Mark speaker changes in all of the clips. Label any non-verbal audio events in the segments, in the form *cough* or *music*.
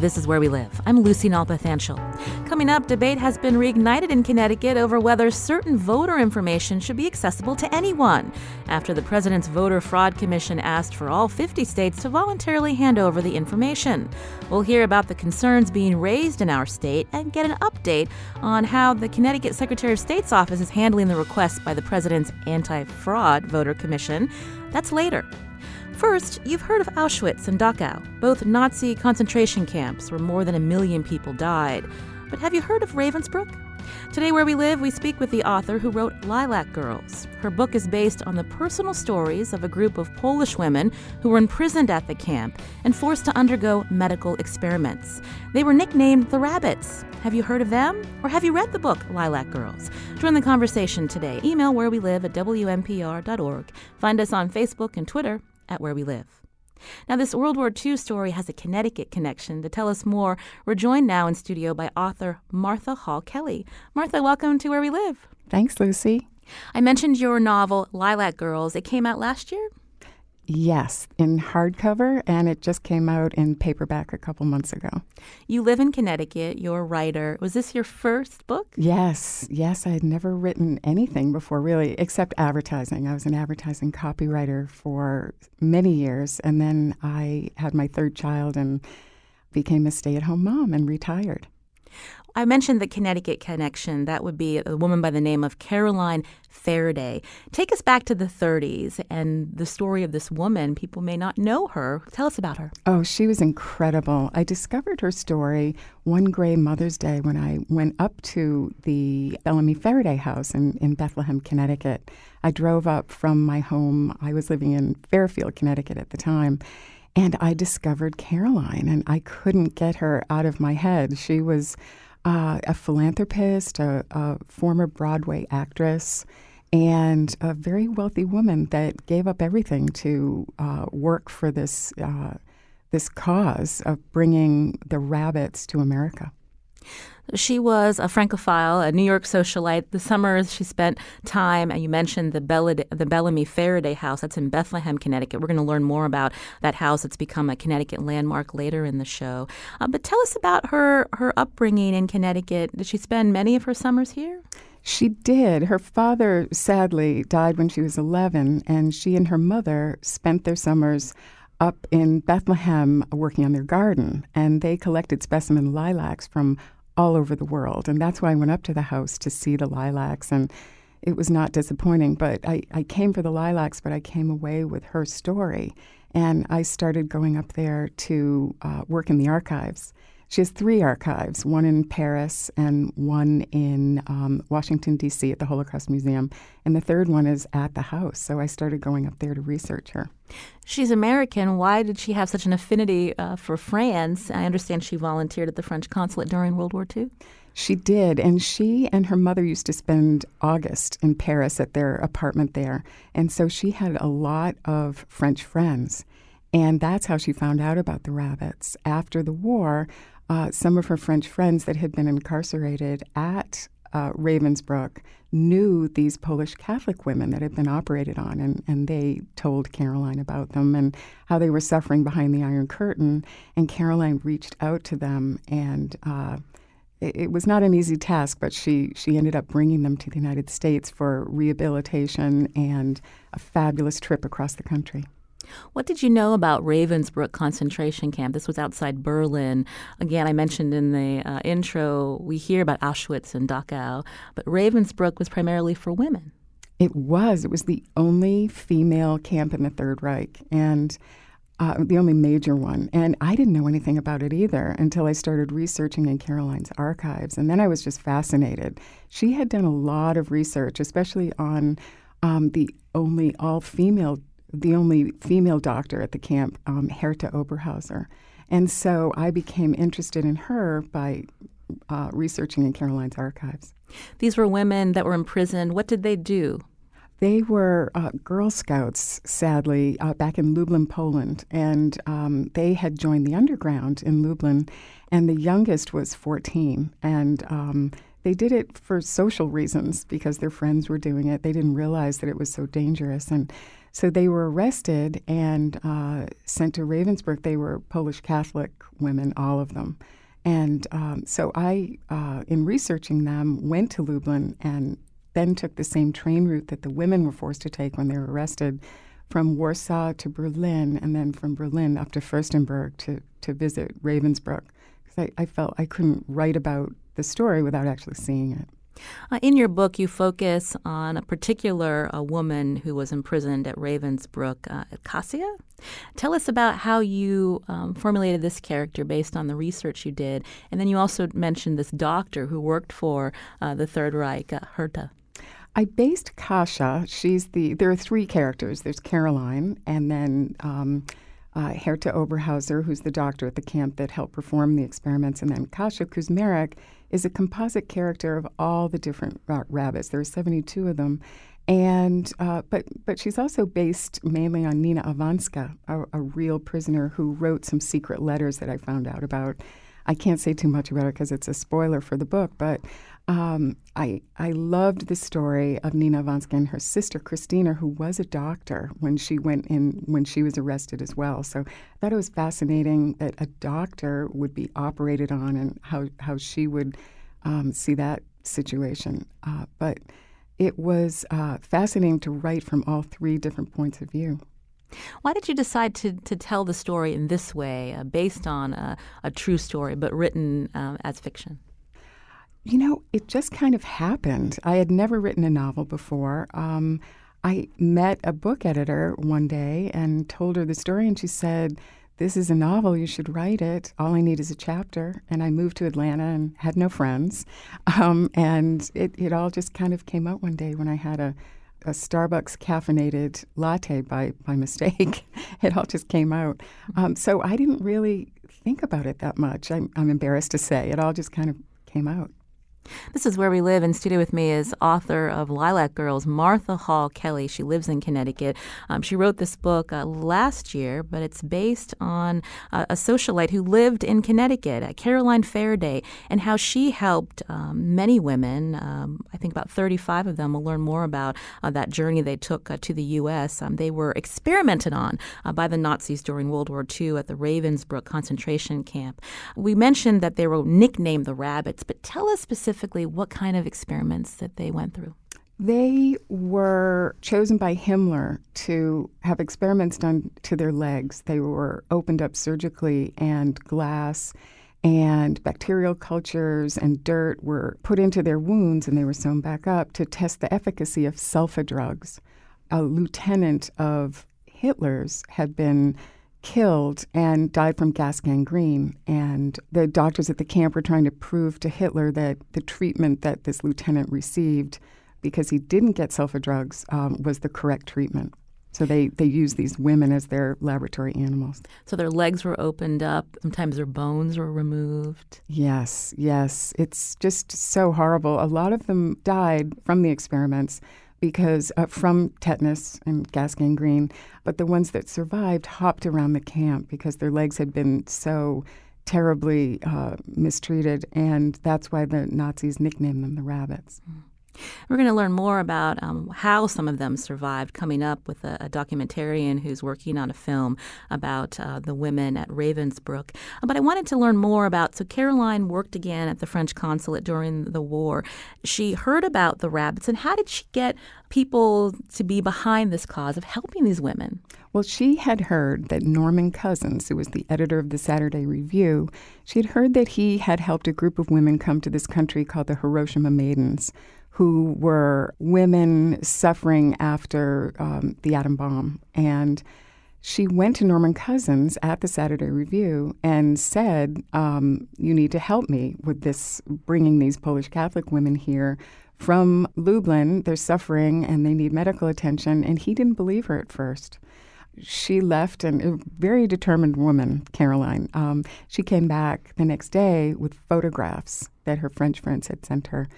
Speaker 1: This is Where We Live. I'm Lucy Nalpathanchel. Coming up, debate has been reignited in Connecticut over whether certain voter information should be accessible to anyone after the President's Voter Fraud Commission asked for all 50 states to voluntarily hand over the information. We'll hear about the concerns being raised in our state and get an update on how the Connecticut Secretary of State's office is handling the request by the President's Anti Fraud Voter Commission. That's later. First, you've heard of Auschwitz and Dachau, both Nazi concentration camps where more than a million people died. But have you heard of Ravensbrück? Today, where we live, we speak with the author who wrote Lilac Girls. Her book is based on the personal stories of a group of Polish women who were imprisoned at the camp and forced to undergo medical experiments. They were nicknamed the Rabbits. Have you heard of them? Or have you read the book Lilac Girls? Join the conversation today. Email where we live at WNPR.org. Find us on Facebook and Twitter at Where We Live. Now, this World War II story has a Connecticut connection. To tell us more, we're joined now in studio by author Martha Hall Kelly. Martha, welcome to Where We Live.
Speaker 2: Thanks, Lucy.
Speaker 1: I mentioned your novel, Lilac Girls. It came out last year?
Speaker 2: Yes, in hardcover, and it just came out in paperback a couple months ago.
Speaker 1: You live in Connecticut, you're a writer. Was this your first book?
Speaker 2: Yes, yes. I had never written anything before, really, except advertising. I was an advertising copywriter for many years, and then I had my third child and became a stay at home mom and retired.
Speaker 1: I mentioned the Connecticut connection. That would be a woman by the name of Caroline Ferriday. Take us back to the 30s and the story of this woman. People may not know her. Tell us about her.
Speaker 2: Oh, she was incredible. I discovered her story one gray Mother's Day when I went up to the Bellamy Ferriday house in, in Bethlehem, Connecticut. I drove up from my home. I was living in Fairfield, Connecticut at the time. And I discovered Caroline, and I couldn't get her out of my head. She was uh, a philanthropist, a, a, former Broadway actress, and a very wealthy woman that gave up everything to uh, work for this uh, this cause of bringing the rabbits to America.
Speaker 1: She was a Francophile, a New York socialite. The summers she spent time, and you mentioned the, the Bellamy Ferriday House. That's in Bethlehem, Connecticut. We're going to learn more about that house. It's become a Connecticut landmark later in the show. Uh, but tell us about her her upbringing in Connecticut. Did she spend many of her summers here?
Speaker 2: She did. Her father sadly died when she was 11, and she and her mother spent their summers up in Bethlehem working on their garden. And they collected specimen lilacs from all over the world. And that's why I went up to the house to see the lilacs. And it was not disappointing. But I, I came for the lilacs, but I came away with her story. And I started going up there to uh, work in the archives. She has three archives one in Paris and one in um, Washington, D.C. at the Holocaust Museum. And the third one is at the house. So I started going up there to research her.
Speaker 1: She's American. Why did she have such an affinity uh, for France? I understand she volunteered at the French consulate during World War II.
Speaker 2: She did, and she and her mother used to spend August in Paris at their apartment there. And so she had a lot of French friends. And that's how she found out about the rabbits. After the war, uh, some of her French friends that had been incarcerated at uh, Ravensbrück knew these Polish Catholic women that had been operated on, and, and they told Caroline about them and how they were suffering behind the Iron Curtain. And Caroline reached out to them, and uh, it, it, was not an easy task, but she, she ended up bringing them to the United States for rehabilitation and a fabulous trip across the country.
Speaker 1: What did you know about Ravensbrück concentration camp? This was outside Berlin. Again, I mentioned in the uh, intro, we hear about Auschwitz and Dachau, but Ravensbrück was primarily for women.
Speaker 2: It was. It was the only female camp in the Third Reich, and uh, the only major one. And I didn't know anything about it either until I started researching in Caroline's archives. And then I was just fascinated. She had done a lot of research, especially on um, the only all female the only female doctor at the camp, um, Herta Oberheuser. And so I became interested in her by uh, researching in Caroline's archives.
Speaker 1: These were women that were imprisoned. What did they do?
Speaker 2: They were uh, Girl Scouts, sadly, uh, back in Lublin, Poland, and um, they had joined the underground in Lublin, and the youngest was 14, and um, they did it for social reasons because their friends were doing it. They didn't realize that it was so dangerous, and so they were arrested and uh, sent to Ravensbrück. They were Polish Catholic women, all of them. And um, so I, uh, in researching them, went to Lublin and then took the same train route that the women were forced to take when they were arrested from Warsaw to Berlin and then from Berlin up to Fürstenberg to, to visit Ravensbrück. Because I, I felt I couldn't write about the story without actually seeing it.
Speaker 1: Uh, in your book, you focus on a particular uh, woman who was imprisoned at Ravensbrück, uh, Kasia. Tell us about how you um, formulated this character based on the research you did. And then you also mentioned this doctor who worked for uh, the Third Reich, uh, Herta.
Speaker 2: I based Kasia. She's the. There are three characters. There's Caroline, and then um, uh, Herta Oberheuser, who's the doctor at the camp that helped perform the experiments, and then Kasia Kuzmerick is a composite character of all the different rabbits. There are 72 of them. And uh, but but she's also based mainly on Nina Iwanska, a, a, real prisoner who wrote some secret letters that I found out about. I can't say too much about it because it's a spoiler for the book, but um, I I loved the story of Nina Iwanska and her sister Christina, who was a doctor when she went in when she was arrested as well. So I thought it was fascinating that a doctor would be operated on and how how she would um, see that situation. Uh, but it was uh, fascinating to write from all three different points of view.
Speaker 1: Why did you decide to, to tell the story in this way, uh, based on a, a, true story but written uh, as fiction?
Speaker 2: You know, it just kind of happened. I had never written a novel before. Um, I met a book editor one day and told her the story, and she said, This is a novel, you should write it. All I need is a chapter. And I moved to Atlanta and had no friends. Um, and it, it all just kind of came out one day when I had a, a Starbucks caffeinated latte by, by mistake. *laughs* it all just came out. Um, so I didn't really think about it that much. I'm, I'm embarrassed to say. It all just kind of came out.
Speaker 1: This is Where We Live. In studio with me is author of Lilac Girls, Martha Hall Kelly. She lives in Connecticut. Um, she wrote this book uh, last year, but it's based on uh, a socialite who lived in Connecticut, uh, Caroline Ferriday, and how she helped um, many women. Um, I think about 35 of them. We'll learn more about uh, that journey they took uh, to the U.S. Um, they were experimented on uh, by the Nazis during World War II at the Ravensbrück concentration camp. We mentioned that they were nicknamed the Rabbits, but tell us specifically specifically what kind of experiments that they went through?
Speaker 2: They were chosen by Himmler to have experiments done to their legs. They were opened up surgically, and glass and bacterial cultures and dirt were put into their wounds and they were sewn back up to test the efficacy of sulfa drugs. A lieutenant of Hitler's had been killed and died from gas gangrene. And the doctors at the camp were trying to prove to Hitler that the treatment that this lieutenant received, because he didn't get sulfa drugs, um, was the correct treatment. So they, they use these women as their laboratory animals.
Speaker 1: So their legs were opened up. Sometimes their bones were removed.
Speaker 2: Yes, yes. It's just so horrible. A lot of them died from the experiments because uh, from tetanus and gas gangrene, but the ones that survived hopped around the camp because their legs had been so terribly uh, mistreated, and that's why the Nazis nicknamed them the rabbits. Mm.
Speaker 1: We're going to learn more about um, how some of them survived coming up with a, a documentarian who's working on a film about uh, the women at Ravensbrück. But I wanted to learn more about. So, Caroline worked again at the French consulate during the war. She heard about the rabbits, and how did she get people to be behind this cause of helping these women?
Speaker 2: Well, she had heard that Norman Cousins, who was the editor of the Saturday Review, she had heard that he had helped a group of women come to this country called the Hiroshima Maidens who were women suffering after um, the atom bomb. And she went to Norman Cousins at the Saturday Review and said, um, You need to help me with this, bringing these Polish Catholic women here from Lublin. They're suffering and they need medical attention. And he didn't believe her at first. she left, and a very determined woman, Caroline. Um, she came back the next day with photographs that her French friends had sent her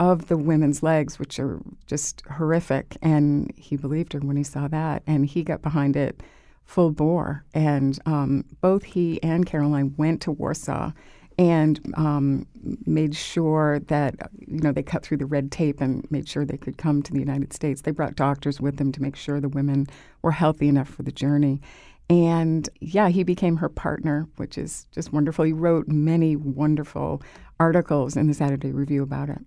Speaker 2: of the women's legs, which are just horrific. And he believed her when he saw that, and he got behind it full bore. And um, both he and Caroline went to Warsaw and um, made sure that you know they cut through the red tape and made sure they could come to the United States. They brought doctors with them to make sure the women were healthy enough for the journey. And yeah, he became her partner, which is just wonderful. He wrote many wonderful articles in the Saturday Review about it.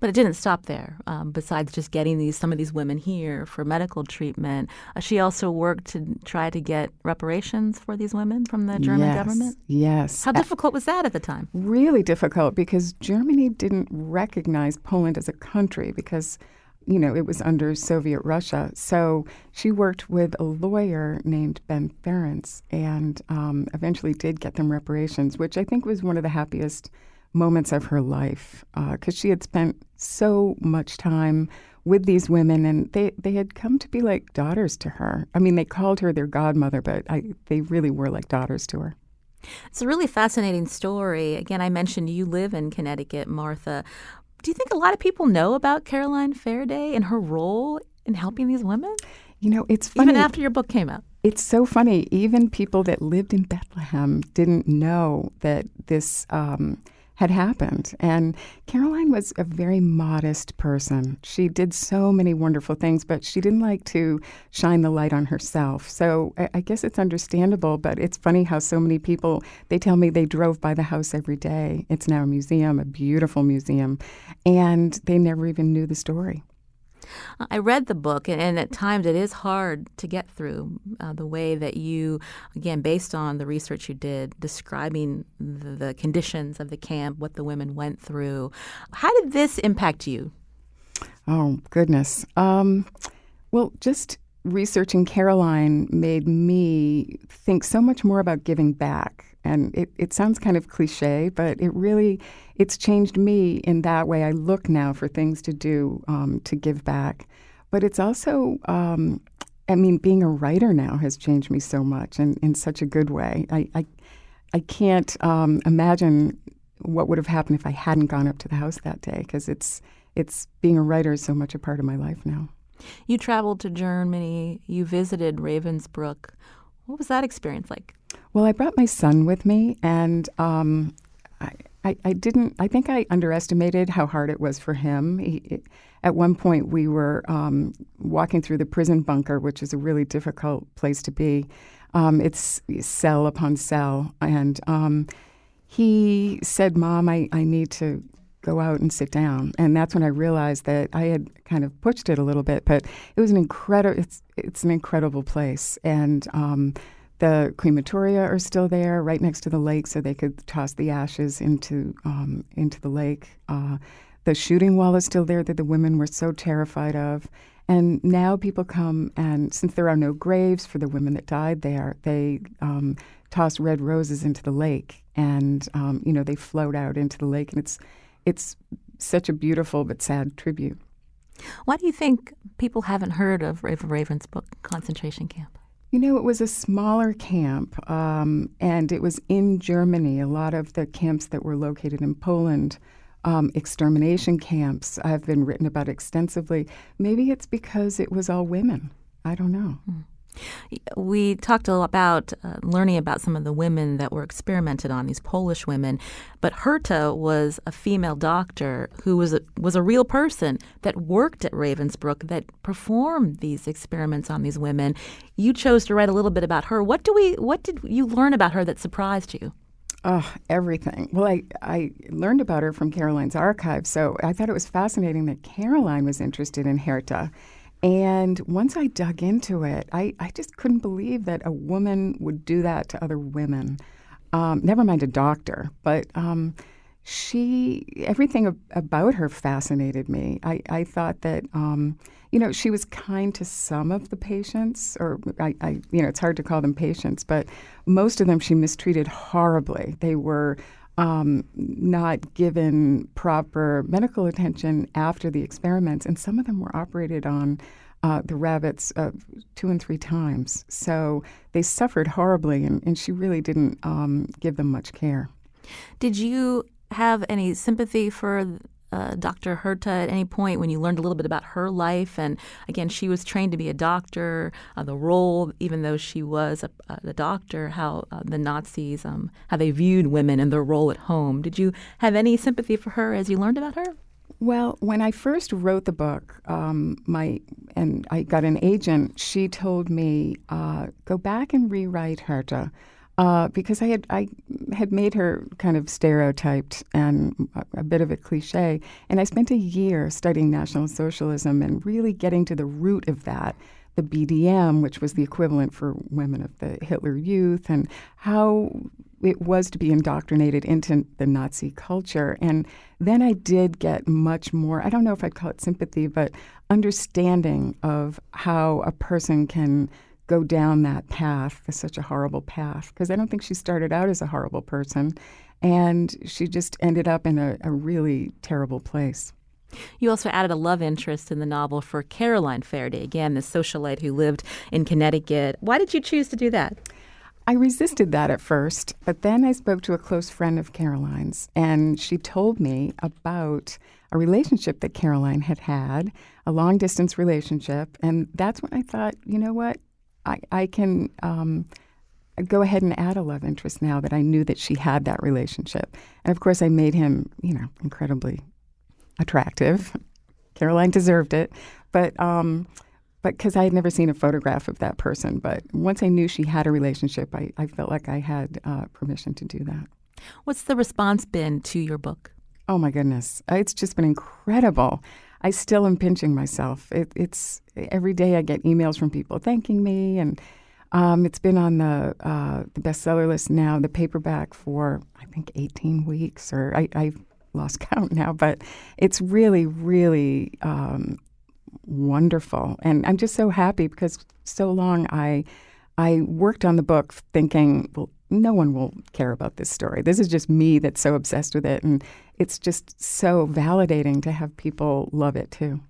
Speaker 1: But it didn't stop there. Um, besides just getting these some of these women here for medical treatment, uh, she also worked to try to get reparations for these women from the German
Speaker 2: yes,
Speaker 1: government.
Speaker 2: Yes.
Speaker 1: How difficult was that at the time?
Speaker 2: Really difficult because Germany didn't recognize Poland as a country because you know, it was under Soviet Russia. So she worked with a lawyer named Ben Ferencz and um, eventually did get them reparations, which I think was one of the happiest moments of her life because uh, she had spent so much time with these women and they, they had come to be like daughters to her. I mean, they called her their godmother, but I, they really were like daughters to her.
Speaker 1: It's a really fascinating story. Again, I mentioned you live in Connecticut, Martha. Do you think a lot of people know about Caroline Ferriday and her role in helping these women?
Speaker 2: You know, it's funny.
Speaker 1: Even after your book came out.
Speaker 2: It's so funny. Even people that lived in Bethlehem didn't know that this um, had happened. And Caroline was a very modest person. She did so many wonderful things, but she didn't like to shine the light on herself. So I, I, guess it's understandable, but it's funny how so many people, they tell me they drove by the house every day. It's now a museum, a beautiful museum, and they never even knew the story.
Speaker 1: I read the book, and, at times it is hard to get through uh, the way that you, again, based on the research you did, describing the, the conditions of the camp, what the women went through. How did this impact you?
Speaker 2: Oh, goodness. Um, well, just researching Caroline made me think so much more about giving back. And it, it sounds kind of cliche, but it really it's changed me in that way. I look now for things to do um, to give back, but it's also, um, I mean, being a writer now has changed me so much and in such a good way. I I, I can't um, imagine what would have happened if I hadn't gone up to the house that day because it's it's being a writer is so much a part of my life now.
Speaker 1: You traveled to Germany. You visited Ravensbrück What was that experience like?
Speaker 2: Well, I brought my son with me, and um, I, I, I, didn't. I think I underestimated how hard it was for him. He, at one point, we were um, walking through the prison bunker, which is a really difficult place to be. Um, it's cell upon cell, and um, he said, "Mom, I, I need to go out and sit down. And that's when I realized that I had kind of pushed it a little bit, but it was an incredible. It's it's an incredible place, and um, the crematoria are still there, right next to the lake, so they could toss the ashes into um, into the lake. Uh, the shooting wall is still there that the women were so terrified of. And now people come, and since there are no graves for the women that died there, they um, toss red roses into the lake, and um, you know they float out into the lake, and it's it's such a beautiful but sad tribute.
Speaker 1: Why do you think people haven't heard of Ravensbrück, concentration camp?
Speaker 2: You know, it was a smaller camp, um, and it was in Germany. A lot of the camps that were located in Poland, um, extermination camps, have been written about extensively. Maybe it's because it was all women. I don't know. Mm.
Speaker 1: We talked a lot about uh, learning about some of the women that were experimented on, these Polish women. But Herta was a female doctor who was a, was a real person that worked at Ravensbrück that performed these experiments on these women. You chose to write a little bit about her. What do we? What did you learn about her that surprised you?
Speaker 2: Oh, everything. Well, I, I learned about her from Caroline's archive, so I thought it was fascinating that Caroline was interested in Herta and once I dug into it, I, I just couldn't believe that a woman would do that to other women. Um, never mind a doctor, but um, she, everything ab- about her fascinated me. I, I thought that, um, you know, she was kind to some of the patients, or I, I, you know, it's hard to call them patients, but most of them she mistreated horribly. They were um, not given proper medical attention after the experiments, and some of them were operated on uh, the rabbits uh, two and three times. So they suffered horribly, and, and she really didn't um, give them much care.
Speaker 1: Did you have any sympathy for uh, Dr. Herta at any point when you learned a little bit about her life? And again, she was trained to be a doctor. Uh, the role, even though she was a, a doctor, how uh, the Nazis, um, how they viewed women and their role at home. Did you have any sympathy for her as you learned about her?
Speaker 2: Well, when I first wrote the book, um, my and I got an agent. She told me uh, go back and rewrite Herta uh, because I had I had made her kind of stereotyped and a, bit of a cliche. And I spent a year studying National Socialism and really getting to the root of that, the BDM, which was the equivalent for women of the Hitler Youth, and how it was to be indoctrinated into the Nazi culture. And then I did get much more, I don't know if I'd call it sympathy, but understanding of how a person can go down that path, such a horrible path, because I don't think she started out as a horrible person. And she just ended up in a, a really terrible place.
Speaker 1: You also added a love interest in the novel for Caroline Ferriday, again, the socialite who lived in Connecticut. Why did you choose to do that?
Speaker 2: I resisted that at first, but then I spoke to a close friend of Caroline's, and she told me about a relationship that Caroline had had, a long distance relationship. And that's when I thought, you know what? I, I can um, go ahead and add a love interest now that I knew that she had that relationship. And of course, I made him, you know, incredibly attractive. *laughs* Caroline deserved it, but um, but because I had never seen a photograph of that person. But once I knew she had a relationship, I, I felt like I had uh, permission to do that.
Speaker 1: What's the response been to your book?
Speaker 2: Oh my goodness, it's just been incredible. I still am pinching myself. It, it's every day I get emails from people thanking me, and um, it's been on the uh, the bestseller list now, the paperback for I think 18 weeks, or I, I've lost *laughs* count now, but it's really, really um, wonderful, and I'm just so happy because so long I I worked on the book thinking, well, no one will care about this story. This is just me that's so obsessed with it. And it's just so validating to have people love it too.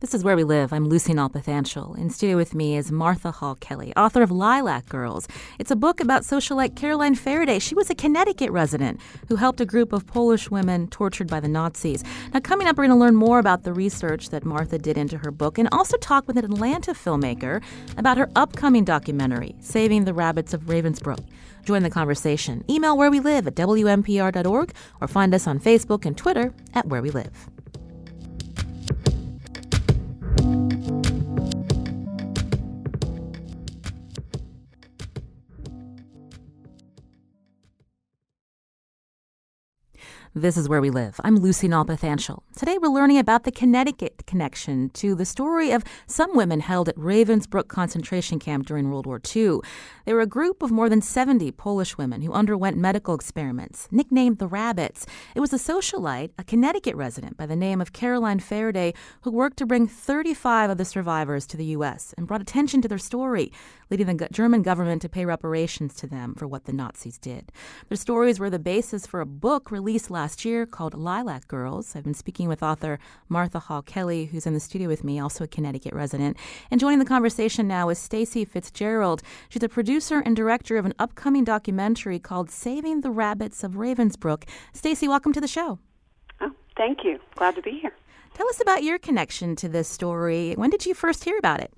Speaker 1: This is Where We Live. I'm Lucy Nalpathanchel. In studio with me is Martha Hall Kelly, author of Lilac Girls. It's a book about socialite Caroline Ferriday. She was a Connecticut resident who helped a group of Polish women tortured by the Nazis. Now, coming up, we're going to learn more about the research that Martha did into her book and also talk with an Atlanta filmmaker about her upcoming documentary, Saving the Rabbits of Ravensbrück. Join the conversation. Email where we live at WNPR.org or find us on Facebook and Twitter at Where We Live. This is Where We Live. I'm Lucy Nalpathanchel. Today we're learning about the Connecticut connection to the story of some women held at Ravensbrück concentration camp during World War II. They were a group of more than 70 Polish women who underwent medical experiments, nicknamed the Rabbits. It was a socialite, a Connecticut resident by the name of Caroline Ferriday, who worked to bring 35 of the survivors to the U.S. and brought attention to their story, leading the German government to pay reparations to them for what the Nazis did. Their stories were the basis for a book released last year called Lilac Girls. I've been speaking with author Martha Hall Kelly, who's in the studio with me, also a Connecticut resident. And joining the conversation now is Stacy Fitzgerald. She's a producer and director of an upcoming documentary called Saving the Rabbits of Ravensbrück. Stacy, welcome to the show.
Speaker 3: Oh, thank you. Glad to be here.
Speaker 1: Tell us about your connection to this story. When did you first hear about it?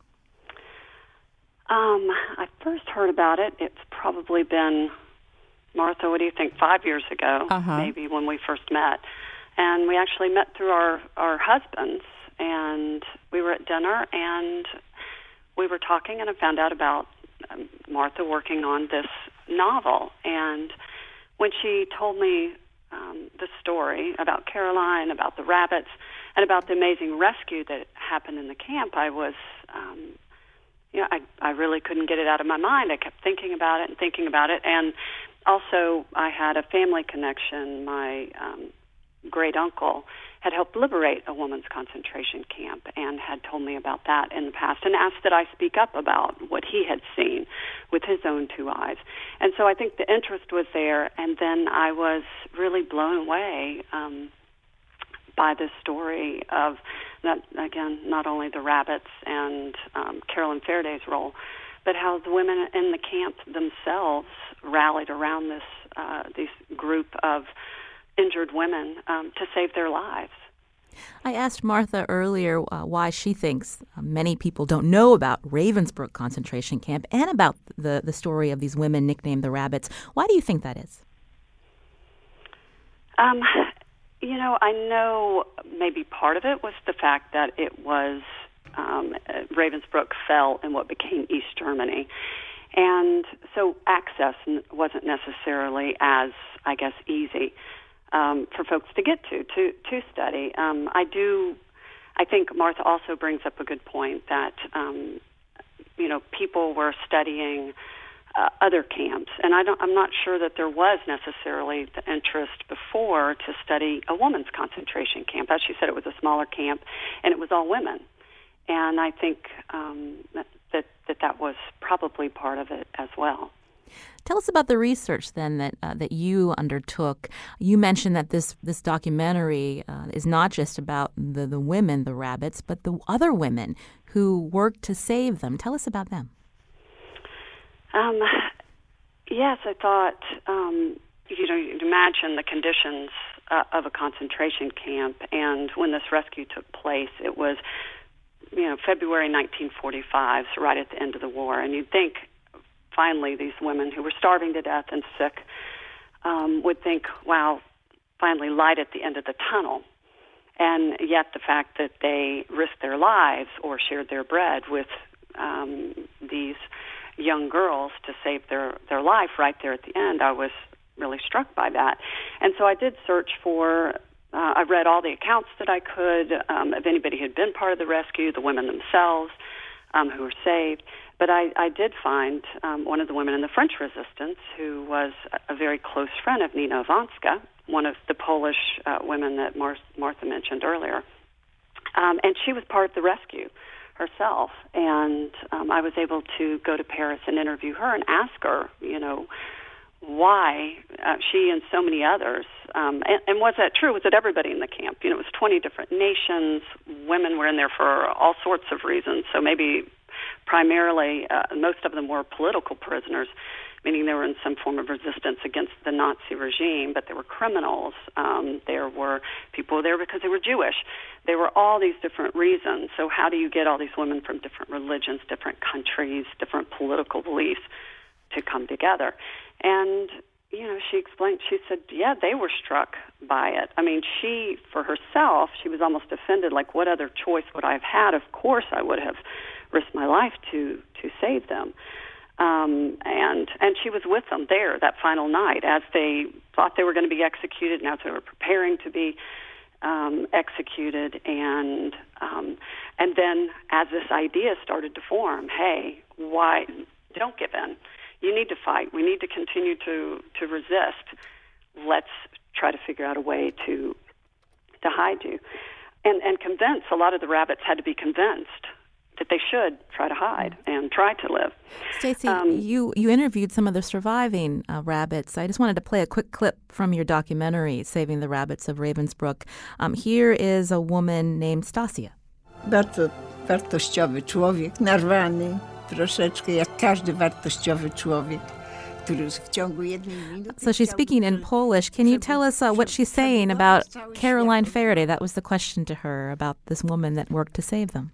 Speaker 3: Um, I first heard about it. It's probably been Martha, what do you think? Five years ago, uh-huh. maybe when we first met, and we actually met through our our husbands, and we were at dinner, and we were talking, and I found out about um, Martha working on this novel, and when she told me um, the story about Caroline, about the rabbits, and about the amazing rescue that happened in the camp, I was um, you know, I I really couldn't get it out of my mind. I kept thinking about it and thinking about it, and also, I had a family connection. My um, great uncle had helped liberate a woman's concentration camp and had told me about that in the past and asked that I speak up about what he had seen with his own two eyes. And so I think the interest was there, and then I was really blown away um, by the story of Not again, not only the rabbits and um, Carolyn Ferriday's role, but how the women in the camp themselves rallied around this uh, this group of injured women um, to save their lives.
Speaker 1: I asked Martha earlier uh, why she thinks uh, many people don't know about Ravensbrück concentration camp and about the, the story of these women nicknamed the Rabbits. Why do you think that is?
Speaker 3: Um, you know, I know maybe part of it was the fact that it was um, Ravensbrück fell in what became East Germany. And so access wasn't necessarily as, I guess, easy um, for folks to get to to to study. Um, I do. I think Martha also brings up a good point that um, you know people were studying uh, other camps, and I don't, I'm not sure that there was necessarily the interest before to study a woman's concentration camp. As she said, it was a smaller camp, and it was all women, and I think um, that, that that was probably part of it as well.
Speaker 1: Tell us about the research then that uh, that you undertook. You mentioned that this this documentary uh, is not just about the the women, the rabbits, but the other women who worked to save them. Tell us about them.
Speaker 3: Um, yes, I thought um, you know you'd imagine the conditions uh, of a concentration camp, and when this rescue took place, it was you know February 1945, so right at the end of the war, and you'd think finally these women who were starving to death and sick um, would think, wow, finally light at the end of the tunnel. And yet the fact that they risked their lives or shared their bread with um, these young girls to save their, their life right there at the end, I was really struck by that. And so I did search for uh, I read all the accounts that I could um, of anybody who had been part of the rescue, the women themselves um, who were saved. But I, I did find um, one of the women in the French resistance who was a very close friend of Nina Iwanska, one of the Polish uh, women that Mar- Martha mentioned earlier. Um, and she was part of the rescue herself. And um, I was able to go to Paris and interview her and ask her, you know, why uh, she and so many others, um, and, and was that true? Was it everybody in the camp? You know, it was 20 different nations. Women were in there for all sorts of reasons. So maybe primarily, uh, most of them were political prisoners, meaning they were in some form of resistance against the Nazi regime, but they were criminals. Um, there were people there because they were Jewish. There were all these different reasons. So, how do you get all these women from different religions, different countries, different political beliefs to come together? And you know, she explained, she said, yeah, they were struck by it. I mean, she, for herself, she was almost offended, like, what other choice would I have had? Of course I would have risked my life to to save them. Um, and and she was with them there that final night as they thought they were going to be executed, and as they were preparing to be um, executed, and um, and then as this idea started to form, hey, why don't give in? You need to fight. We need to continue to to resist. Let's try to figure out a way to to hide you, and and convince. A lot of the rabbits had to be convinced that they should try to hide and try to live.
Speaker 1: Stacy, um, you you interviewed some of the surviving uh, rabbits. I just wanted to play a quick clip from your documentary, "Saving the Rabbits of Ravensbrück. Um, here is a woman named Stasia.
Speaker 4: Bardzo wartościowy człowiek, narwany, troszeczkę jak każdy wartościowy człowiek.
Speaker 1: So she's speaking in Polish. Can you tell us uh, what she's saying about Caroline Ferriday? That was the question to her about this woman that worked to save them.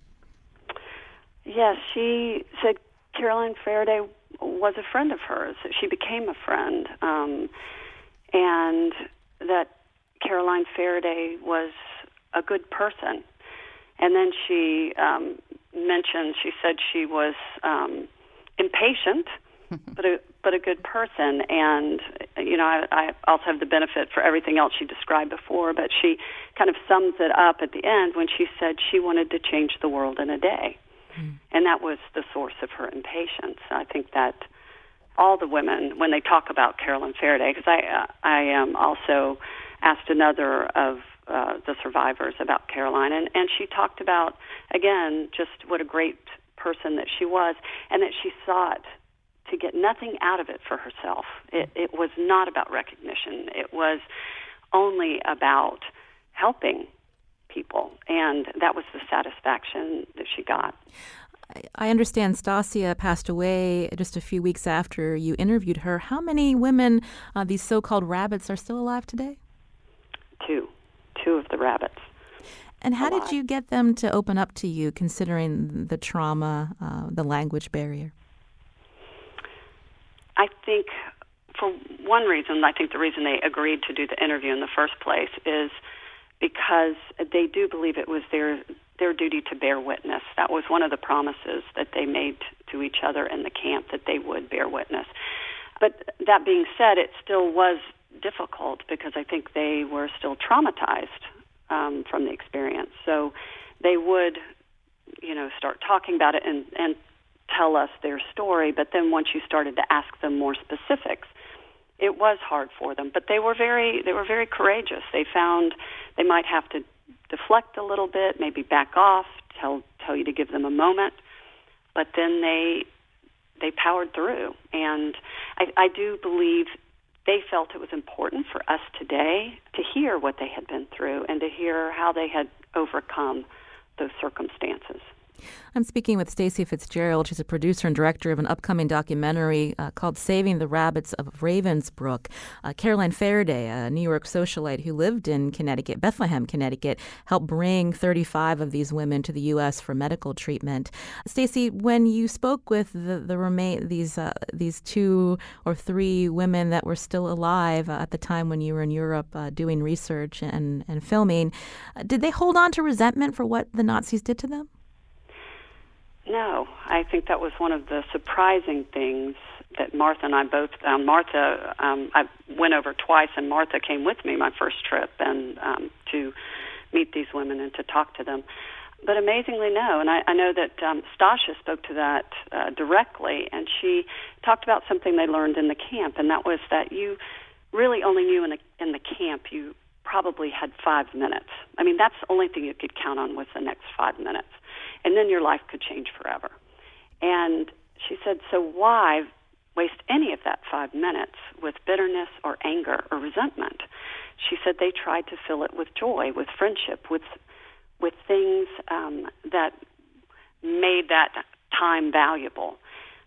Speaker 3: Yes, she said Caroline Ferriday was a friend of hers. She became a friend, um, and that Caroline Ferriday was a good person. And then she um, mentioned, she said she was um, impatient, *laughs* but a but a good person. And you know, I, I also have the benefit for everything else she described before. But she kind of sums it up at the end when she said she wanted to change the world in a day. Mm. And that was the source of her impatience. I think that all the women, when they talk about Carolyn Ferriday, because I, uh, I um, also asked another of uh, the survivors about Caroline, and, and she talked about, again, just what a great person that she was, and that she sought to get nothing out of it for herself. It, it was not about recognition, it was only about helping people, and that was the satisfaction that she got.
Speaker 1: I understand Stasia passed away just a few weeks after you interviewed her. How many women, uh, these so called rabbits, are still alive today?
Speaker 3: Two. Two of the rabbits.
Speaker 1: And how alive. did you get them to open up to you, considering the trauma, uh, the language barrier?
Speaker 3: I think, for one reason, I think the reason they agreed to do the interview in the first place is because they do believe it was their their duty to bear witness. That was one of the promises that they made to each other in the camp that they would bear witness. But that being said, it still was difficult because I think they were still traumatized um, from the experience. So they would, you know, start talking about it and, and tell us their story. But then once you started to ask them more specifics, it was hard for them. But they were very they were very courageous. They found they might have to deflect a little bit, maybe back off, tell tell you to give them a moment, but then they they powered through, and I, I do believe they felt it was important for us today to hear what they had been through and to hear how they had overcome those circumstances.
Speaker 1: I'm speaking with Stacy Fitzgerald. She's a producer and director of an upcoming documentary uh, called Saving the Rabbits of Ravensbrück. Uh, Caroline Ferriday, a New York socialite who lived in Connecticut, Bethlehem, Connecticut, helped bring 35 of these women to the U.S. for medical treatment. Stacy, when you spoke with the, the remain these uh, these two or three women that were still alive uh, at the time when you were in Europe uh, doing research and, and filming, uh, did they hold on to resentment for what the Nazis did to them?
Speaker 3: No, I think that was one of the surprising things that Martha and I both. Um, Martha, um, I went over twice, and Martha came with me my first trip, and um, to meet these women and to talk to them. But amazingly, no. And I, I know that um, Stasia spoke to that uh, directly, and she talked about something they learned in the camp, and that was that you really only knew in the in the camp you probably had five minutes. I mean, that's the only thing you could count on was the next five minutes and then your life could change forever. And she said, So why waste any of that five minutes with bitterness or anger or resentment? She said they tried to fill it with joy, with friendship, with with things um, that made that time valuable.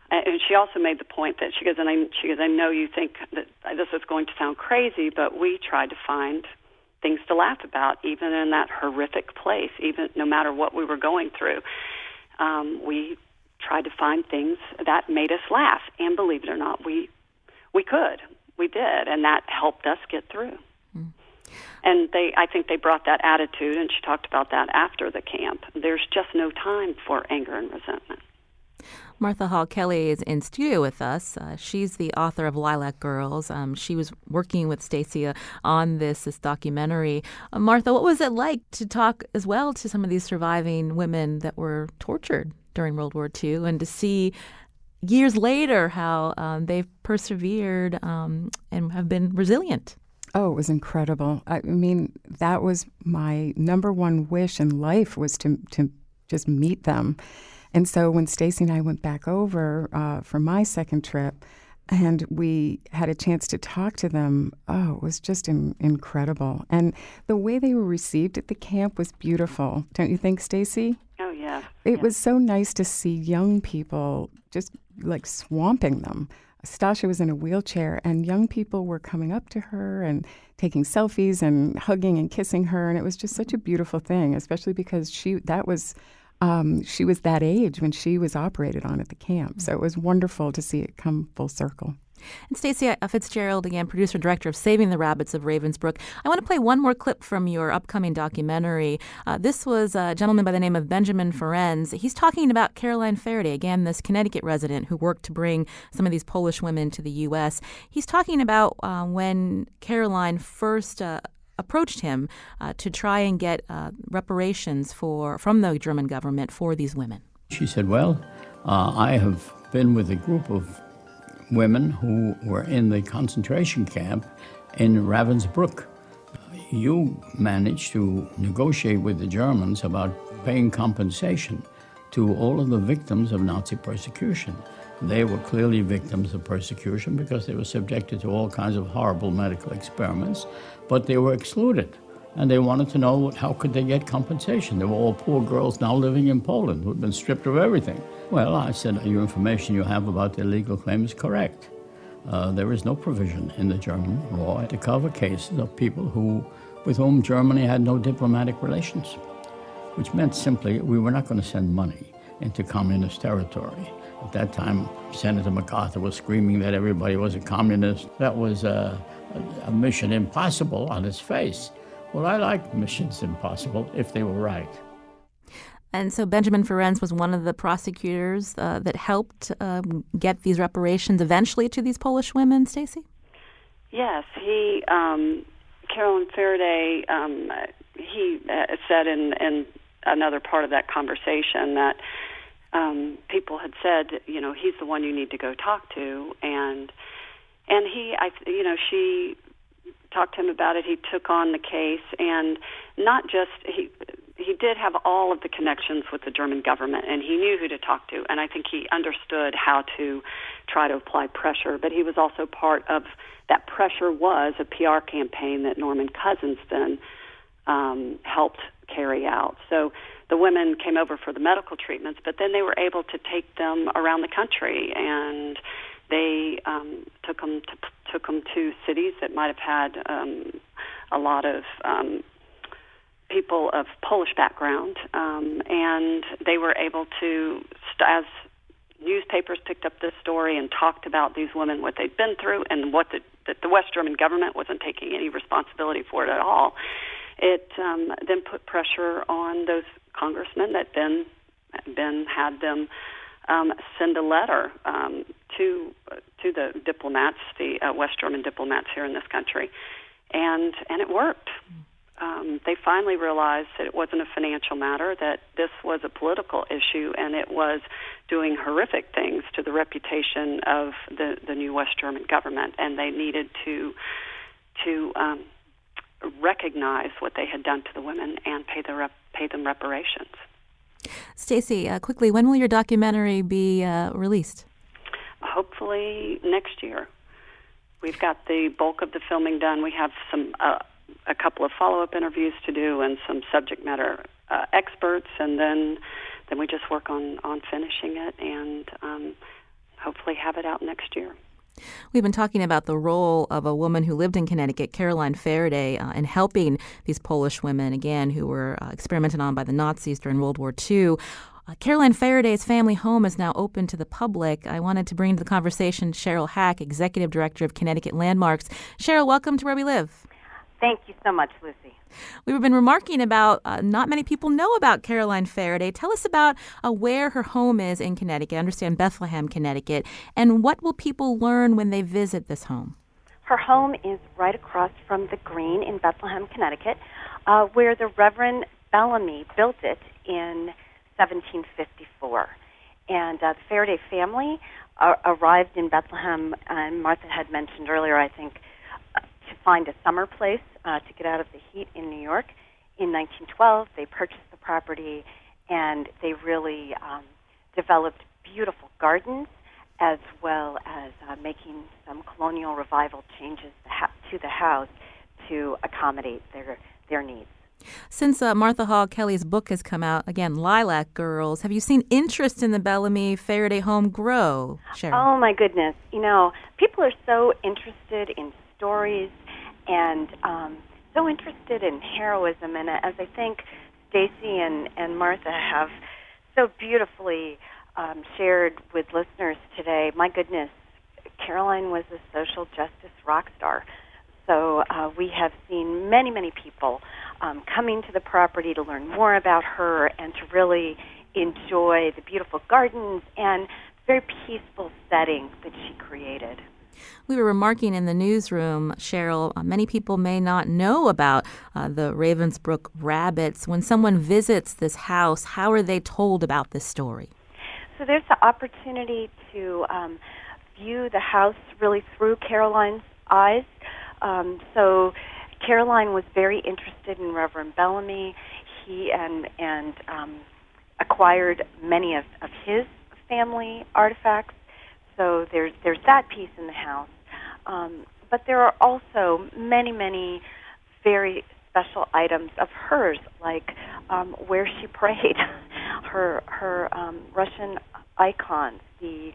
Speaker 3: And she also made the point that she goes, and I, she goes, I know you think that this is going to sound crazy, but we tried to find things to laugh about, even in that horrific place, even no matter what we were going through. Um, we tried to find things that made us laugh, and believe it or not, we we could, we did, and that helped us get through. Mm. And they, I think they brought that attitude, and she talked about that after the camp. There's just no time for anger and resentment.
Speaker 1: Martha Hall Kelly is in studio with us. Uh, she's the author of Lilac Girls. Um, she was working with Stacia on this this documentary. Uh, Martha, what was it like to talk as well to some of these surviving women that were tortured during World War II, and to see years later how um, they've persevered um, and have been resilient?
Speaker 2: Oh, it was incredible. I mean, that was my number one wish in life was to to just meet them and so when Stacy and I went back over uh, for my second trip, and we had a chance to talk to them. Oh, it was just in, incredible, and the way they were received at the camp was beautiful. Don't you think, Stacy?
Speaker 3: Oh yeah.
Speaker 2: It
Speaker 3: yeah.
Speaker 2: was so nice to see young people just like swamping them. Stasia was in a wheelchair, and young people were coming up to her and taking selfies and hugging and kissing her, and it was just such a beautiful thing, especially because she that was um, she was that age when she was operated on at the camp. So it was wonderful to see it come full circle.
Speaker 1: And Stacy uh, Fitzgerald, again, producer and director of Saving the Rabbits of Ravensbrück. I want to play one more clip from your upcoming documentary. Uh, this was a gentleman by the name of Benjamin Ferencz. He's talking about Caroline Ferriday, again, this Connecticut resident who worked to bring some of these Polish women to the U.S. He's talking about uh, when Caroline first uh, approached him uh, to try and get uh, reparations for from the German government for these women.
Speaker 5: She said, "Well, uh, I have been with a group of women who were in the concentration camp in Ravensbrück. You managed to negotiate with the Germans about paying compensation to all of the victims of Nazi persecution." They were clearly victims of persecution because they were subjected to all kinds of horrible medical experiments, but they were excluded. and they wanted to know how could they get compensation. They were all poor girls now living in Poland who had been stripped of everything. Well, I said, your information you have about their legal claim is correct. Uh, there is no provision in the German law to cover cases of people who, with whom Germany had no diplomatic relations, which meant simply we were not going to send money into communist territory. At that time, Senator MacArthur was screaming that everybody was a communist. That was a, a, a mission impossible on its face. Well, I like missions impossible if they were right.
Speaker 1: And so Benjamin Ferencz was one of the prosecutors uh, that helped uh, get these reparations eventually to these Polish women, Stacy?
Speaker 3: Yes, he, um, Carolyn Ferriday, um, he uh, said in, in another part of that conversation that um, people had said, you know, he's the one you need to go talk to, and and he, I, you know, she talked to him about it. He took on the case, and not just he he did have all of the connections with the German government, and he knew who to talk to. And I think he understood how to try to apply pressure. But he was also part of that pressure was a PR campaign that Norman Cousins then um, helped carry out. So the women came over for the medical treatments, but then they were able to take them around the country and they um, took them to, took them to cities that might have had um, a lot of um, people of Polish background, um, and they were able to, as newspapers picked up this story and talked about these women, what they'd been through, and what the, that the West German government wasn't taking any responsibility for it at all. It um, then put pressure on those congressmen that then then had them um, send a letter um, to to the diplomats, the uh, West German diplomats here in this country, and and it worked. Um, they finally realized that it wasn't a financial matter, that this was a political issue, and it was doing horrific things to the reputation of the the new West German government, and they needed to to um, recognize what they had done to the women and pay the rep- pay them reparations.
Speaker 1: Stacy, uh, quickly, when will your documentary be uh, released?
Speaker 3: Hopefully next year. We've got the bulk of the filming done. We have some uh, a couple of follow up interviews to do and some subject matter uh, experts, and then then we just work on on finishing it and um, hopefully have it out next year.
Speaker 1: We've been talking about the role of a woman who lived in Connecticut, Caroline Ferriday, uh, in helping these Polish women, again, who were uh, experimented on by the Nazis during World War II. Uh, Caroline Ferriday's family home is now open to the public. I wanted to bring to the conversation Cheryl Hack, Executive Director of Connecticut Landmarks. Cheryl, welcome to Where We Live.
Speaker 6: Thank you so much, Lucy.
Speaker 1: We've been remarking about uh, not many people know about Caroline Ferriday. Tell us about uh, where her home is in Connecticut. I understand Bethlehem, Connecticut. And what will people learn when they visit this home?
Speaker 6: Her home is right across from the Green in Bethlehem, Connecticut, uh, where the Reverend Bellamy built it in 1754. And uh, the Ferriday family uh, arrived in Bethlehem, and Martha had mentioned earlier, I think, to find a summer place uh, to get out of the heat in New York. In 1912, they purchased the property and they really um, developed beautiful gardens as well as uh, making some colonial revival changes to the house to accommodate their, their needs.
Speaker 1: Since uh, Martha Hall Kelly's book has come out, again, Lilac Girls, have you seen interest in the Bellamy Ferriday home grow, Sharon?
Speaker 6: Oh, my goodness. You know, people are so interested in stories and um, so interested in heroism. And as I think Stacy and, and Martha have so beautifully um, shared with listeners today, my goodness, Caroline was a social justice rock star. So uh, we have seen many, many people um, coming to the property to learn more about her and to really enjoy the beautiful gardens and very peaceful setting that she created.
Speaker 1: We were remarking in the newsroom, Cheryl, uh, many people may not know about uh, the Ravensbrück rabbits. When someone visits this house, how are they told about this story?
Speaker 6: So there's the opportunity to um, view the house really through Caroline's eyes. Um, so Caroline was very interested in Reverend Bellamy. He and and um, acquired many of, of his family artifacts so there's there's that piece in the house, um, but there are also many many very special items of hers, like um, where she prayed, *laughs* her her um, Russian icons, the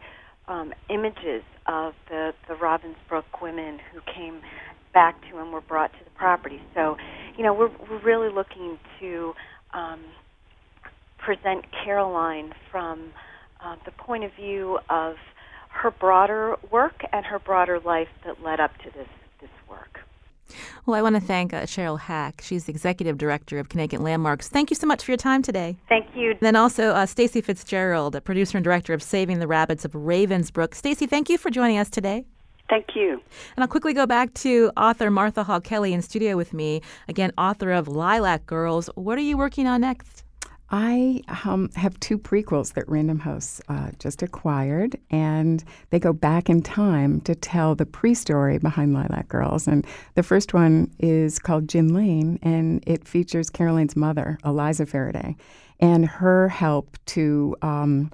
Speaker 6: um, images of the the Ravensbrück women who came back to and were brought to the property. So, you know, we're we're really looking to um, present Caroline from uh, the point of view of her broader work and her broader life that led up to this this work.
Speaker 1: Well, I want to thank uh, Cheryl Hack. She's the executive director of Connecticut Landmarks. Thank you so much for your time today.
Speaker 6: Thank you.
Speaker 1: And then also uh, Stacy Fitzgerald, a producer and director of Saving the Rabbits of Ravensbrück. Stacy, thank you for joining us today.
Speaker 3: Thank you.
Speaker 1: And I'll quickly go back to author Martha Hall Kelly in studio with me. Again, author of Lilac Girls. What are you working on next?
Speaker 2: I um, have two prequels that Random House uh, just acquired, and they go back in time to tell the pre story behind Lilac Girls. And the first one is called Gin Lane, and it features Caroline's mother, Eliza Ferriday, and her help to um,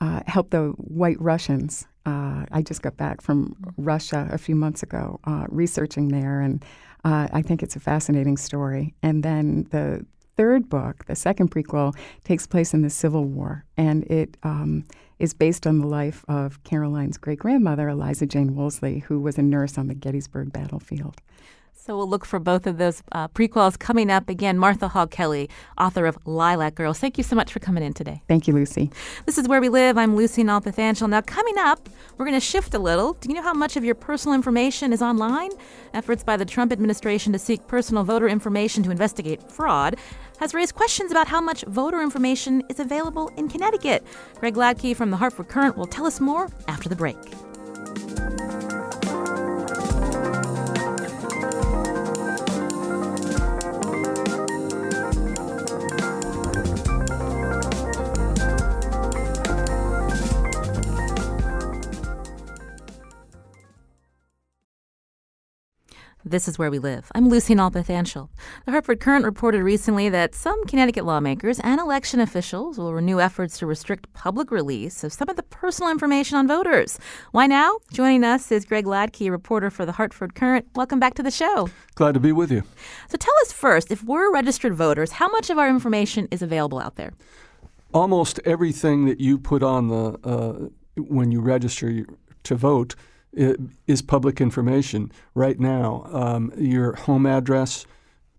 Speaker 2: uh, help the White Russians. Uh, I just got back from Russia a few months ago, uh, researching there, and uh, I think it's a fascinating story. And then the third book, the second prequel, takes place in the Civil War, and it um, is based on the life of Caroline's great grandmother, Eliza Jane Woolsey, who was a nurse on the Gettysburg battlefield.
Speaker 1: So we'll look for both of those uh, prequels coming up. Again, Martha Hall Kelly, author of Lilac Girls. Thank you so much for coming in today.
Speaker 2: Thank you, Lucy.
Speaker 1: This is Where We Live. I'm Lucy Nalpathanchil. Now, coming up, we're going to shift a little. Do you know how much of your personal information is online? Efforts by the Trump administration to seek personal voter information to investigate fraud has raised questions about how much voter information is available in Connecticut. Greg Hladky from the Hartford Courant will tell us more after the break. This is where we live. I'm Lucy Nalpathanchil. The Hartford Courant reported recently that some Connecticut lawmakers and election officials will renew efforts to restrict public release of some of the personal information on voters. Why now? Joining us is Greg Hladky, reporter for the Hartford Courant. Welcome back to the show.
Speaker 7: Glad to be with you.
Speaker 1: So tell us first, if we're registered voters, how much of our information is available out there?
Speaker 7: Almost everything that you put on the uh, when you register to vote is public information right now. Um, your home address,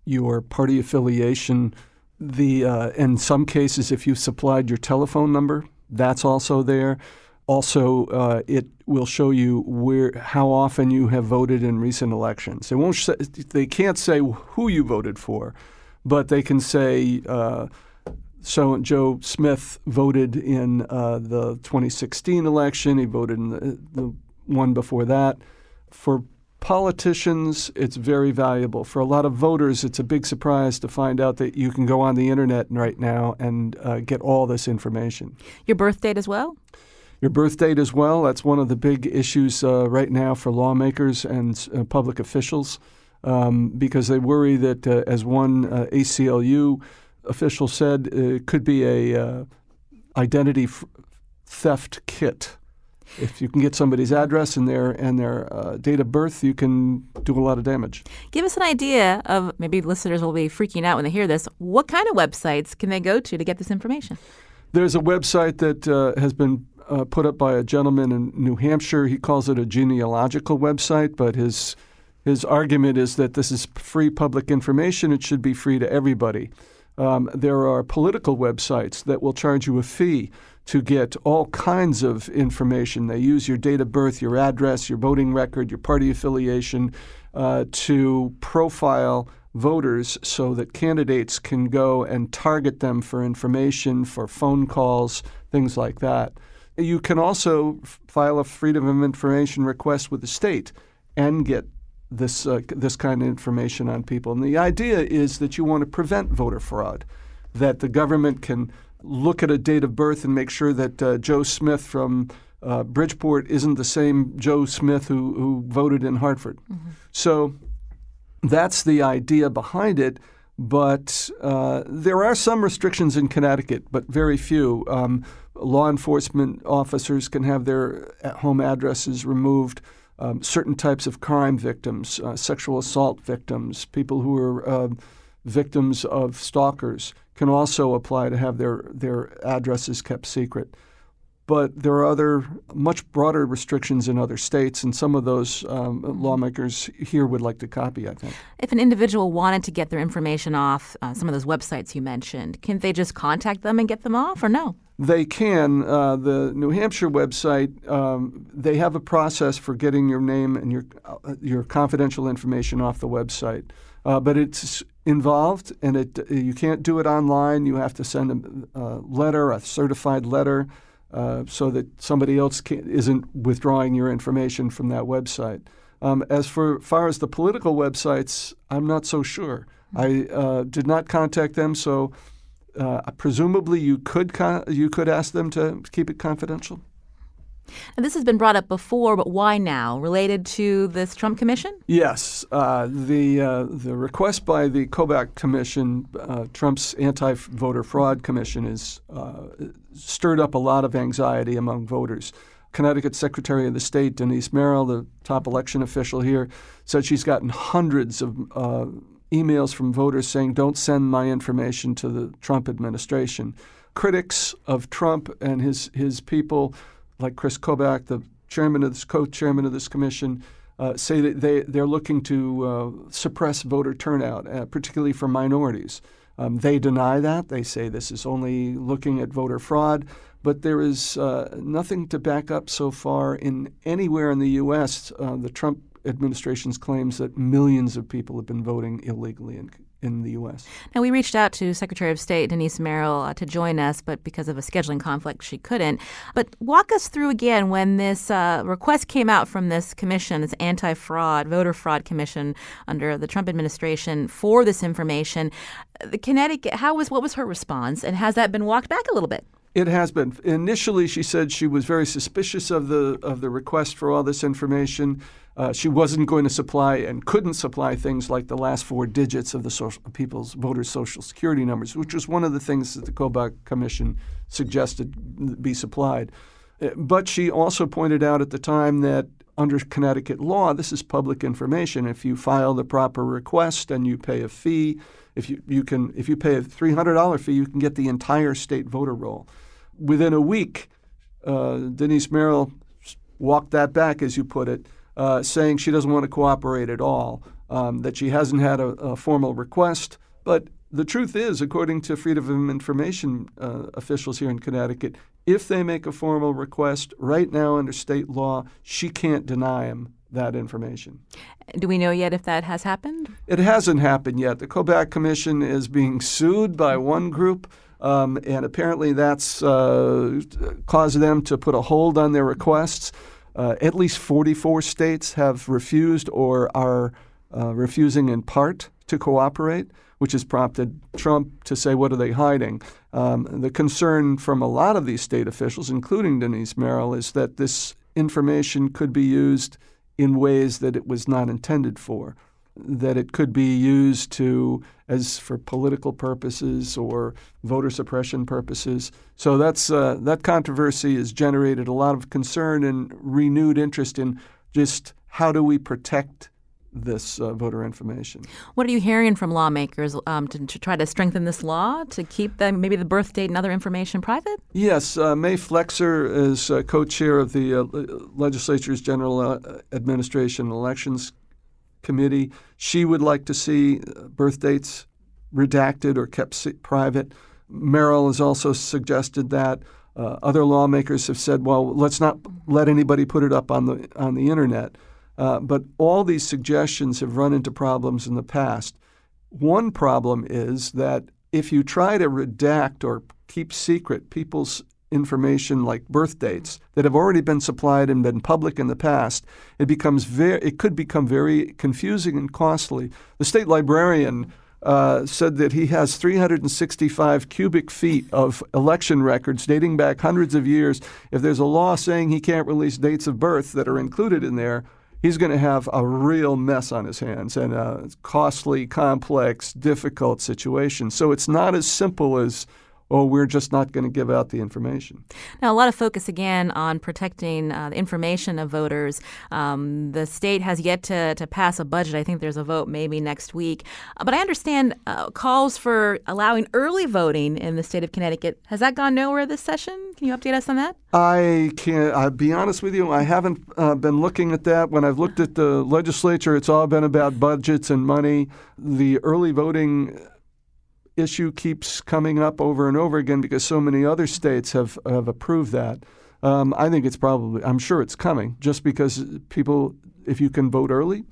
Speaker 7: your party affiliation, the uh, in some cases, if you supplied your telephone number, that's also there. Also, uh, it will show you where how often you have voted in recent elections. It won't. Say, they can't say who you voted for, but they can say. Uh, so Joe Smith voted in uh, the 2016 election. He voted in the, the one before that. For politicians, it's very valuable. For a lot of voters, it's a big surprise to find out that you can go on the internet right now and uh, get all this information.
Speaker 1: Your birth date as well?
Speaker 7: Your birth date as well. That's one of the big issues uh, right now for lawmakers and uh, public officials um, because they worry that, uh, as one uh, ACLU official said, it could be a uh, identity f- theft kit if you can get somebody's address and their and their uh, date of birth, you can do a lot of damage.
Speaker 1: Give us an idea of maybe listeners will be freaking out when they hear this. What kind of websites can they go to to get this information?
Speaker 7: There's a website that uh, has been uh, put up by a gentleman in New Hampshire. He calls it a genealogical website, but his his argument is that this is free public information. It should be free to everybody. Um, there are political websites that will charge you a fee to get all kinds of information. They use your date of birth, your address, your voting record, your party affiliation uh, to profile voters so that candidates can go and target them for information, for phone calls, things like that. You can also file a Freedom of Information request with the state and get this uh, this kind of information on people. And the idea is that you want to prevent voter fraud, that the government can look at a date of birth and make sure that uh, Joe Smith from uh, Bridgeport isn't the same Joe Smith who, who voted in Hartford. Mm-hmm. So that's the idea behind it. But uh, there are some restrictions in Connecticut, but very few. Um, law enforcement officers can have their home addresses removed. um, certain types of crime victims, uh, sexual assault victims, people who are uh, victims of stalkers can also apply to have their, their addresses kept secret. But there are other, much broader restrictions in other states, and some of those um, lawmakers here would like to copy, I think.
Speaker 1: If an individual wanted to get their information off uh, some of those websites you mentioned, can they just contact them and get them off, or no?
Speaker 7: They can. Uh, the New Hampshire website, um, they have a process for getting your name and your uh, your confidential information off the website, uh, but it's involved, and it you can't do it online. You have to send a, a letter, a certified letter, uh, so that somebody else isn't withdrawing your information from that website. Um, as for far as the political websites, I'm not so sure. I uh, did not contact them, so uh, presumably you could con- you could ask them to keep it confidential.
Speaker 1: Now, this has been brought up before, but why now? Related to this Trump Commission?
Speaker 7: Yes, uh, the uh, the request by the Kobach Commission, uh, Trump's anti-voter fraud commission, is uh, stirred up a lot of anxiety among voters. Connecticut Secretary of the State Denise Merrill, the top election official here, said she's gotten hundreds of uh, emails from voters saying, don't send my information to the Trump administration. Critics of Trump and his, his people, like Chris Kobach, the chairman of this, co-chairman of this commission, uh, say that they, they're looking to uh, suppress voter turnout, uh, particularly for minorities. Um, they deny that. They say this is only looking at voter fraud, but there is uh, nothing to back up so far in anywhere in the U.S. Uh, the Trump administration's claims that millions of people have been voting illegally in, in the U.S.
Speaker 1: Now, we reached out to Secretary of State Denise Merrill uh, to join us, but because of a scheduling conflict, she couldn't. But walk us through again when this uh, request came out from this commission, this anti fraud, voter fraud commission under the Trump administration for this information. The Connecticut, how was, what was her response, and has that been walked back a little bit?
Speaker 7: It has been. Initially, she said she was very suspicious of the of the request for all this information. Uh, she wasn't going to supply and couldn't supply things like the last four digits of the social, people's voters' social security numbers, which was one of the things that the Kobach Commission suggested be supplied. Uh, but she also pointed out at the time that under Connecticut law, this is public information. If you file the proper request and you pay a fee, if you, you can if you pay a three hundred dollar fee, you can get the entire state voter roll. Within a week, uh, Denise Merrill walked that back, as you put it, uh, saying she doesn't want to cooperate at all, um, that she hasn't had a, a, formal request. But the truth is, according to Freedom of Information uh, officials here in Connecticut, if they make a formal request right now under state law, she can't deny them that information.
Speaker 1: Do we know yet if that has happened?
Speaker 7: It hasn't happened yet. The Kobach Commission is being sued by one group. Um, and apparently that's uh, caused them to put a hold on their requests. Uh, at least 44 states have refused or are uh, refusing in part to cooperate, which has prompted Trump to say, What are they hiding? Um, the concern from a lot of these state officials, including Denise Merrill, is that this information could be used in ways that it was not intended for that it could be used to as for political purposes or voter suppression purposes. So that's uh, that controversy has generated a lot of concern and renewed interest in just how do we protect this uh, voter information.
Speaker 1: What are you hearing from lawmakers um, to, to, try to strengthen this law to keep the, maybe the birth date and other information private?
Speaker 7: Yes, uh, Mae Flexer is uh, co-chair of the uh, legislature's General uh, Administration Elections committee. She would like to see uh, birth dates redacted or kept private. Merrill has also suggested that. Uh, other lawmakers have said, well, let's not let anybody put it up on the on the internet. Uh, but all these suggestions have run into problems in the past. One problem is that if you try to redact or keep secret people's information like birth dates that have already been supplied and been public in the past, it becomes very it could become very confusing and costly. The state librarian uh, said that he has 365 cubic feet of election records dating back hundreds of years. If there's a law saying he can't release dates of birth that are included in there, he's going to have a real mess on his hands and a costly, complex, difficult situation. So it's not as simple as oh, we're just not going to give out the information.
Speaker 1: Now, a lot of focus again on protecting uh, the information of voters. Um, the state has yet to, to pass a budget. I think there's a vote maybe next week. Uh, but I understand uh, calls for allowing early voting in the state of Connecticut. Has that gone nowhere this session? Can you update us on that?
Speaker 7: I can't. I'll be honest with you. I haven't uh, been looking at that. When I've looked at the legislature, it's all been about budgets and money. The early voting issue keeps coming up over and over again because so many other states have, have approved that. Um, I think it's probably, I'm sure it's coming just because people, if you can vote early,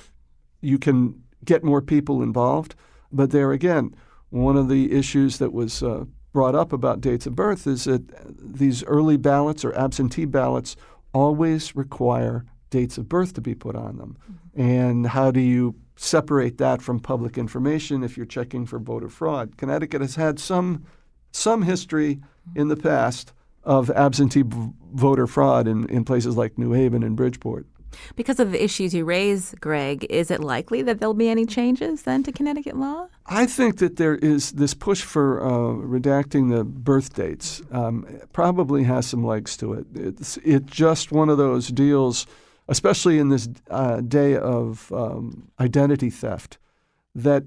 Speaker 7: you can get more people involved. But there again, one of the issues that was uh, brought up about dates of birth is that these early ballots or absentee ballots always require dates of birth to be put on them. Mm-hmm. And how do you separate that from public information if you're checking for voter fraud. Connecticut has had some some history in the past of absentee v- voter fraud in, in places like New Haven and Bridgeport.
Speaker 1: Because of the issues you raise, Greg, is it likely that there'll be any changes then to Connecticut law?
Speaker 7: I think that there is this push for uh, redacting the birth dates. Um, probably has some legs to it. It's it just one of those deals especially in this uh, day of um, identity theft, that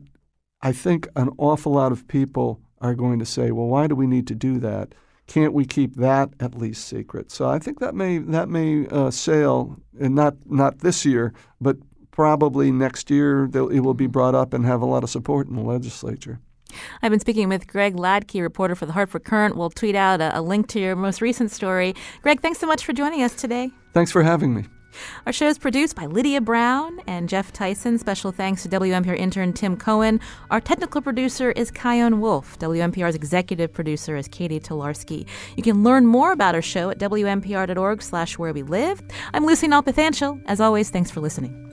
Speaker 7: I think an awful lot of people are going to say, well, why do we need to do that? Can't we keep that at least secret? So I think that may that may uh, sail, and not not this year, but probably next year it will be brought up and have a lot of support in the legislature.
Speaker 1: I've been speaking with Greg Hladky, reporter for the Hartford Courant. We'll tweet out a, a link to your most recent story. Greg, thanks so much for joining us today.
Speaker 7: Thanks for having me.
Speaker 1: Our show is produced by Lydia Brown and Jeff Tyson. Special thanks to WNPR intern Tim Cohen. Our technical producer is Chion Wolf. WNPR's executive producer is Catie Talarski. You can learn more about our show at wnpr.org slash where we live. I'm Lucy Nalpathanchil. As always, thanks for listening.